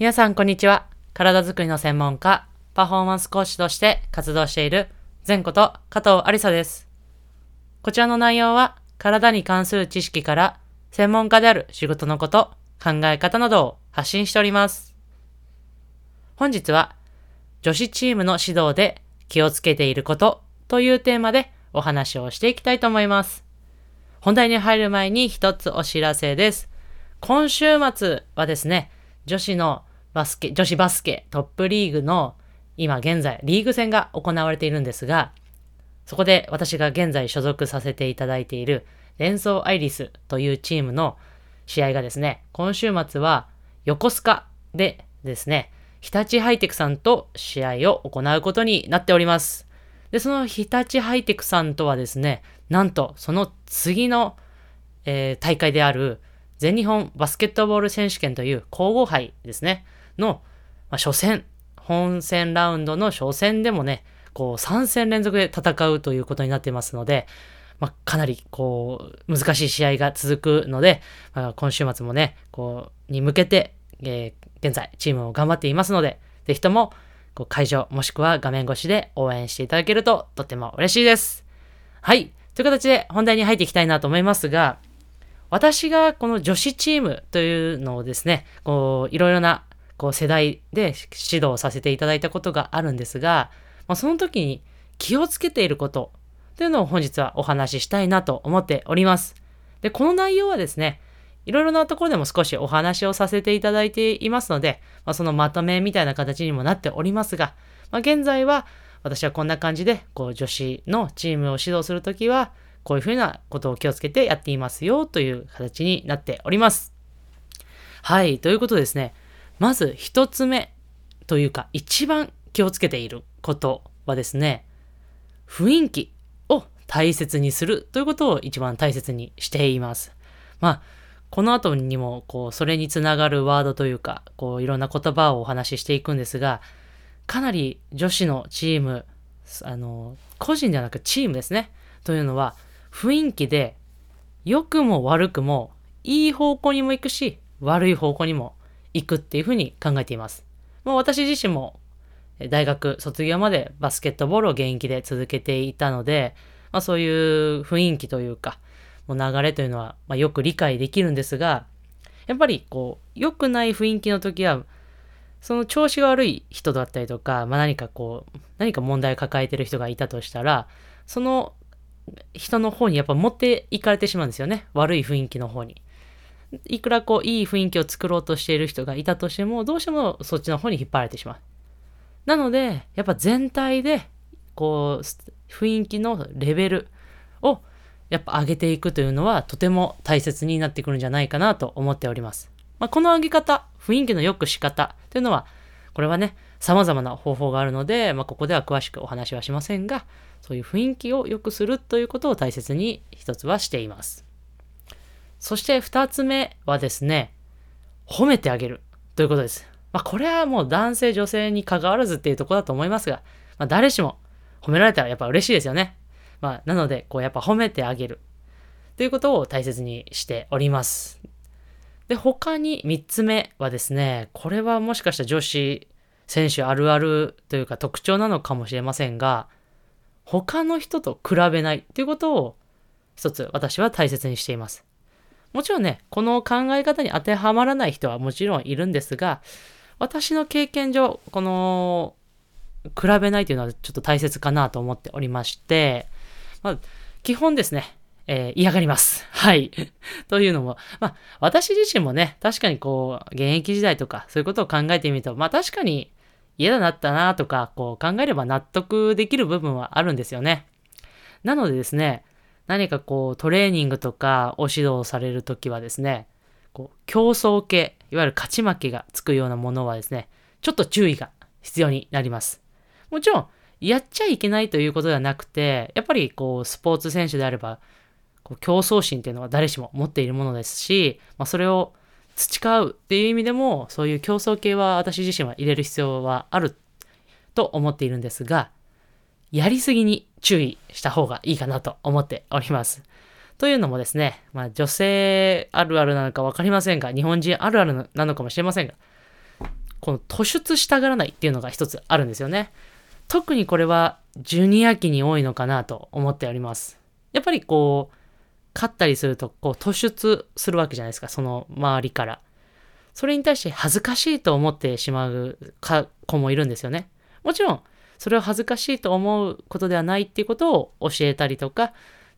皆さん、こんにちは。体づくりの専門家、パフォーマンスコーチとして活動している、前こと加藤ありさです。こちらの内容は、体に関する知識から、専門家である仕事のこと、考え方などを発信しております。本日は、女子チームの指導で気をつけていることというテーマでお話をしていきたいと思います。本題に入る前に一つお知らせです。今週末はですね、女子のバスケ、女子バスケトップリーグの今現在リーグ戦が行われているんですが、そこで私が現在所属させていただいている連想アイリスというチームの試合がですね、今週末は横須賀でですね、日立ハイテクさんと試合を行うことになっております。で、その日立ハイテクさんとはですね、なんとその次の、えー、大会である全日本バスケットボール選手権という皇后杯ですね、の、まあ、初戦、本戦ラウンドの初戦でもね、こう3戦連続で戦うということになってますので、まあ、かなりこう難しい試合が続くので、まあ、今週末もね、こうに向けて、えー、現在チームを頑張っていますので、ぜひともこう会場もしくは画面越しで応援していただけるととても嬉しいです。はい。という形で本題に入っていきたいなと思いますが、私がこの女子チームというのをですね、こう、いろいろなこう世代で指導させていただいたことがあるんですが、まあ、その時に気をつけていることというのを本日はお話ししたいなと思っております。で、この内容はですね、いろいろなところでも少しお話をさせていただいていますので、まあ、そのまとめみたいな形にもなっておりますが、まあ、現在は私はこんな感じで、こう女子のチームを指導するときは、こういうふうなことを気をつけてやっていますよという形になっております。はい。ということですね。まず一つ目というか一番気をつけていることはですね、雰囲気を大切にするということを一番大切にしています。まあ、この後にも、こう、それにつながるワードというか、こう、いろんな言葉をお話ししていくんですが、かなり女子のチーム、あの、個人ではなくチームですね。というのは、雰囲気で良くも悪くもいい方向にも行くし悪い方向にも行くっていうふうに考えています。もう私自身も大学卒業までバスケットボールを現役で続けていたので、まあ、そういう雰囲気というか、もう流れというのは、まよく理解できるんですが、やっぱりこう、良くない雰囲気の時は、その調子が悪い人だったりとか、まあ、何かこう、何か問題を抱えてる人がいたとしたら、その人の方にやっぱ持っていかれてしまうんですよね。悪い雰囲気の方に。いくらこう、いい雰囲気を作ろうとしている人がいたとしても、どうしてもそっちの方に引っ張られてしまう。なので、やっぱ全体で、こう、雰囲気のレベルをやっぱ上げていくというのはとても大切になってくるんじゃないかなと思っております。まあ、この上げ方、雰囲気の良く仕方というのは、これはね、様々な方法があるので、まあ、ここでは詳しくお話はしませんが、そういう雰囲気を良くするということを大切に一つはしています。そして二つ目はですね、褒めてあげるということです。まあ、これはもう男性女性に関わらずっていうとこだと思いますが、まあ、誰しも褒められたらやっぱ嬉しいですよね。まあ、なので、こうやっぱ褒めてあげるということを大切にしております。で、他に三つ目はですね、これはもしかしたら女子選手あるあるというか特徴なのかもしれませんが、他の人と比べないっていうことを一つ私は大切にしています。もちろんね、この考え方に当てはまらない人はもちろんいるんですが、私の経験上、この、比べないというのはちょっと大切かなと思っておりまして、まあ、基本ですね、えー、嫌がります。はい。というのも、まあ、私自身もね、確かにこう、現役時代とか、そういうことを考えてみると、まあ確かに嫌だなったなとか、こう考えれば納得できる部分はあるんですよね。なのでですね、何かこうトレーニングとかを指導されるときはですね、こう競争系、いわゆる勝ち負けがつくようなものはですね、ちょっと注意が必要になります。もちろん、やっちゃいけないということではなくて、やっぱりこうスポーツ選手であれば、こう競争心っていうのは誰しも持っているものですし、まあ、それを培うっていう意味でも、そういう競争系は私自身は入れる必要はあると思っているんですが、やりすぎに注意した方がいいかなと思っております。というのもですね、まあ女性あるあるなのかわかりませんが、日本人あるあるなのかもしれませんが、この突出したがらないっていうのが一つあるんですよね。特にこれはジュニア期に多いのかなと思っております。やっぱりこう、勝ったりするとこう突出するわけじゃないですか、その周りから。それに対して恥ずかしいと思ってしまう子もいるんですよね。もちろん、それを恥ずかしいと思うことではないっていうことを教えたりとか、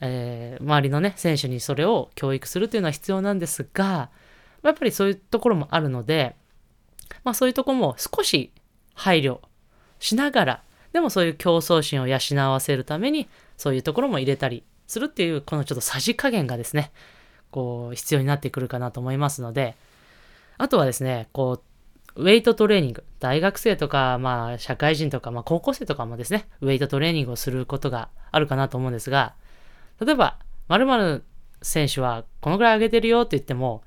えー、周りのね、選手にそれを教育するというのは必要なんですが、やっぱりそういうところもあるので、まあそういうところも少し配慮しながら、でもそういう競争心を養わせるために、そういうところも入れたりするっていう、このちょっとさじ加減がですね、こう、必要になってくるかなと思いますので、あとはですね、こう、ウェイトトレーニング。大学生とか、まあ、社会人とか、まあ、高校生とかもですね、ウェイトトレーニングをすることがあるかなと思うんですが、例えば、〇〇選手はこのぐらい上げてるよって言っても、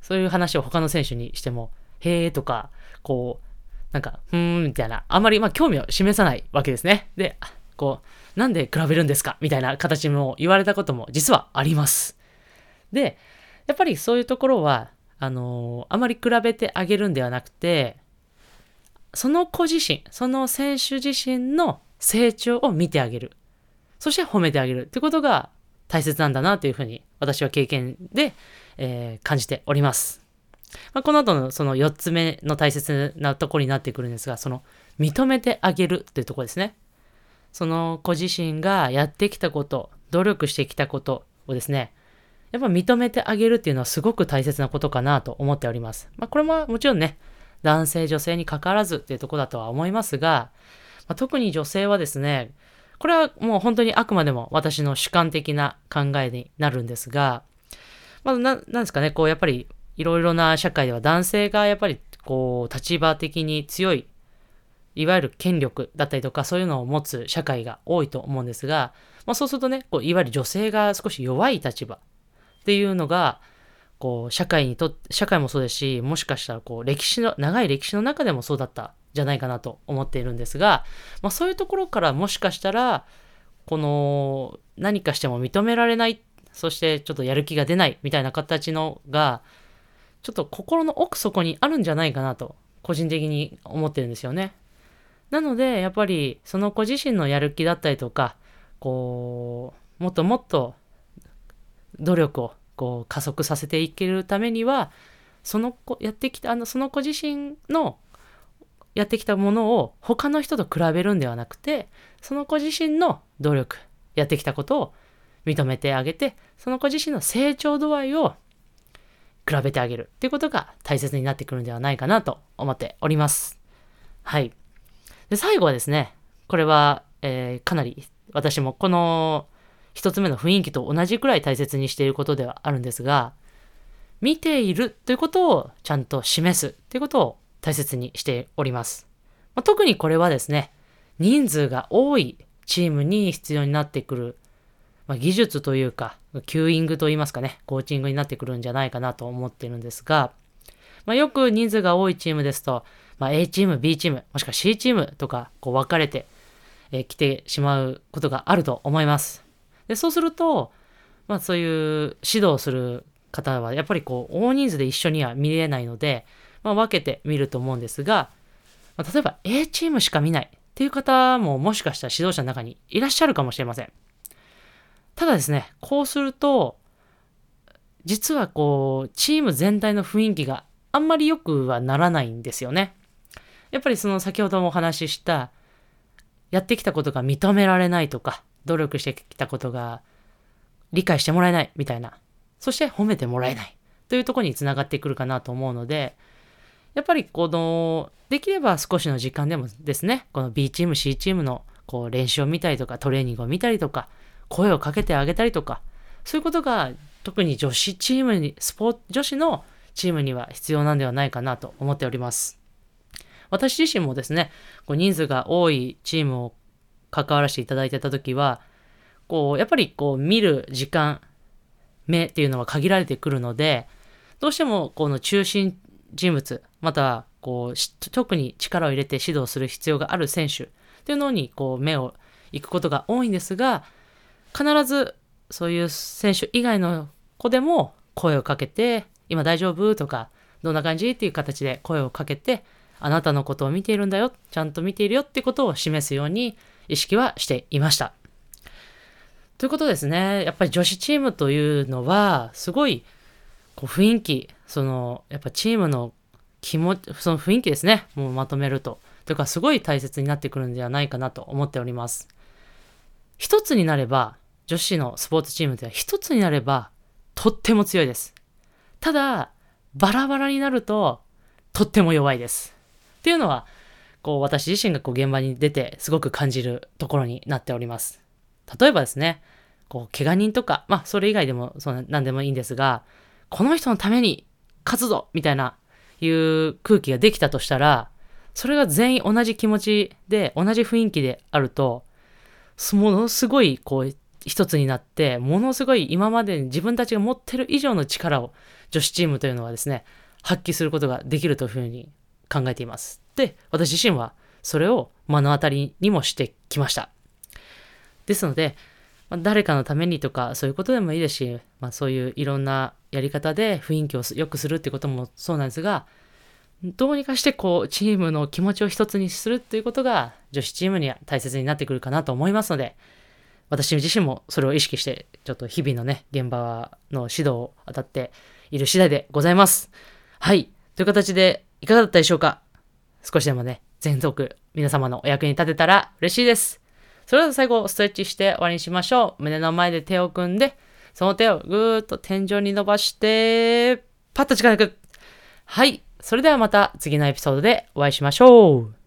そういう話を他の選手にしても、へーとか、こう、なんか、ふーん、みたいな、あんまり、まあ、興味を示さないわけですね。で、こう、なんで比べるんですか？みたいな形も言われたことも実はあります。で、やっぱりそういうところは、あのー、あまり比べてあげるんではなくて、その子自身、その選手自身の成長を見てあげる。そして褒めてあげるってことが大切なんだなというふうに私は経験で、えー、感じております。まあ、この後のその4つ目の大切なところになってくるんですが、その認めてあげるというところですね。その子自身がやってきたこと、努力してきたことをですね、やっぱ認めてあげるっていうのはすごく大切なことかなと思っております。まあ、これももちろんね、男性、女性に関わらずっていうとこだとは思いますが、まあ、特に女性はですね、これはもう本当にあくまでも私の主観的な考えになるんですが、まずな、なんですかね、こうやっぱりいろいろな社会では男性がやっぱりこう立場的に強い、いわゆる権力だったりとかそういうのを持つ社会が多いと思うんですが、まあ、そうするとね、こういわゆる女性が少し弱い立場っていうのが、こう、社会にと社会もそうですし、もしかしたら、こう、歴史の、長い歴史の中でもそうだったじゃないかなと思っているんですが、まあ、そういうところからもしかしたら、この、何かしても認められない、そしてちょっとやる気が出ないみたいな形のが、ちょっと心の奥底にあるんじゃないかなと、個人的に思ってるんですよね。なので、やっぱり、その子自身のやる気だったりとか、こう、もっともっと努力をこう加速させていけるためにはその子やってきたあのその子自身のやってきたものを他の人と比べるんではなくてその子自身の努力やってきたことを認めてあげてその子自身の成長度合いを比べてあげるっていうことが大切になってくるんではないかなと思っております。はい。で、最後はですね、これは、えー、かなり私もこの一つ目の雰囲気と同じくらい大切にしていることではあるんですが、見ているということをちゃんと示すということを大切にしております。まあ、特にこれはですね、人数が多いチームに必要になってくる、まあ、技術というか、キューイングといいますかね、コーチングになってくるんじゃないかなと思っているんですが、まあ、よく人数が多いチームですと、まあ、A チーム、B チーム、もしくは C チームとか、こう分かれて、え、来てしまうことがあると思います。で、そうすると、まあそういう指導する方は、やっぱりこう、大人数で一緒には見れないので、まあ分けて見ると思うんですが、まあ、例えば A チームしか見ないっていう方ももしかしたら指導者の中にいらっしゃるかもしれません。ただですね、こうすると、実はこう、チーム全体の雰囲気があんまり良くはならないんですよね。やっぱりその先ほどもお話しした、やってきたことが認められないとか、努力してきたことが理解してもらえないみたいな。そして褒めてもらえないというとこにつながってくるかなと思うので、やっぱりこの、できれば少しの時間でもですね、この B チーム、C チームのこう練習を見たりとか、トレーニングを見たりとか、声をかけてあげたりとか、そういうことが特に女子チームに、スポーツ、女子のチームには必要なんではないかなと思っております。私自身もですね、こう人数が多いチームを関わらせていただいてた時は、こう、やっぱりこう見る時間、目っていうのは限られてくるので、どうしてもこの中心人物、またはこう、特に力を入れて指導する必要がある選手っていうのにこう目を行くことが多いんですが、必ずそういう選手以外の子でも声をかけて、今大丈夫とか、どんな感じっていう形で声をかけてあなたのことを見ているんだよ、ちゃんと見ているよってことを示すように意識はしていました。ということですね、やっぱり女子チームというのは、すごいこう雰囲気、その、やっぱチームの気持ち、その雰囲気ですね、もうまとめると。というか、すごい大切になってくるんではないかなと思っております。一つになれば、女子のスポーツチームでは一つになれば、とっても強いです。ただ、バラバラになると、とっても弱いです。っていうのは、こう、私自身がこう、現場に出て、すごく感じるところになっております。例えばですね、こう、怪我人とか、まあ、それ以外でも、そう、なんでもいいんですが、この人のために勝つぞみたいな、いう空気ができたとしたら、それが全員同じ気持ちで、同じ雰囲気であると、ものすごい、こう、一つになって、ものすごい今までに自分たちが持ってる以上の力を女子チームというのはですね、発揮することができるというふうに考えています。で、私自身はそれを目の当たりにもしてきました。ですので、ま、誰かのためにとかそういうことでもいいですし、まあ、そういういろんなやり方で雰囲気を良くするってこともそうなんですが、どうにかしてこう、チームの気持ちを一つにするっていうことが女子チームには大切になってくるかなと思いますので、私自身もそれを意識して、ちょっと日々のね、現場の指導を当たっている次第でございます。はい。という形で、いかがだったでしょうか？少しでもね、全族皆様のお役に立てたら嬉しいです。それでは最後、ストレッチして終わりにしましょう。胸の前で手を組んで、その手をぐーっと天井に伸ばして、パッと力抜く。はい。それではまた次のエピソードでお会いしましょう。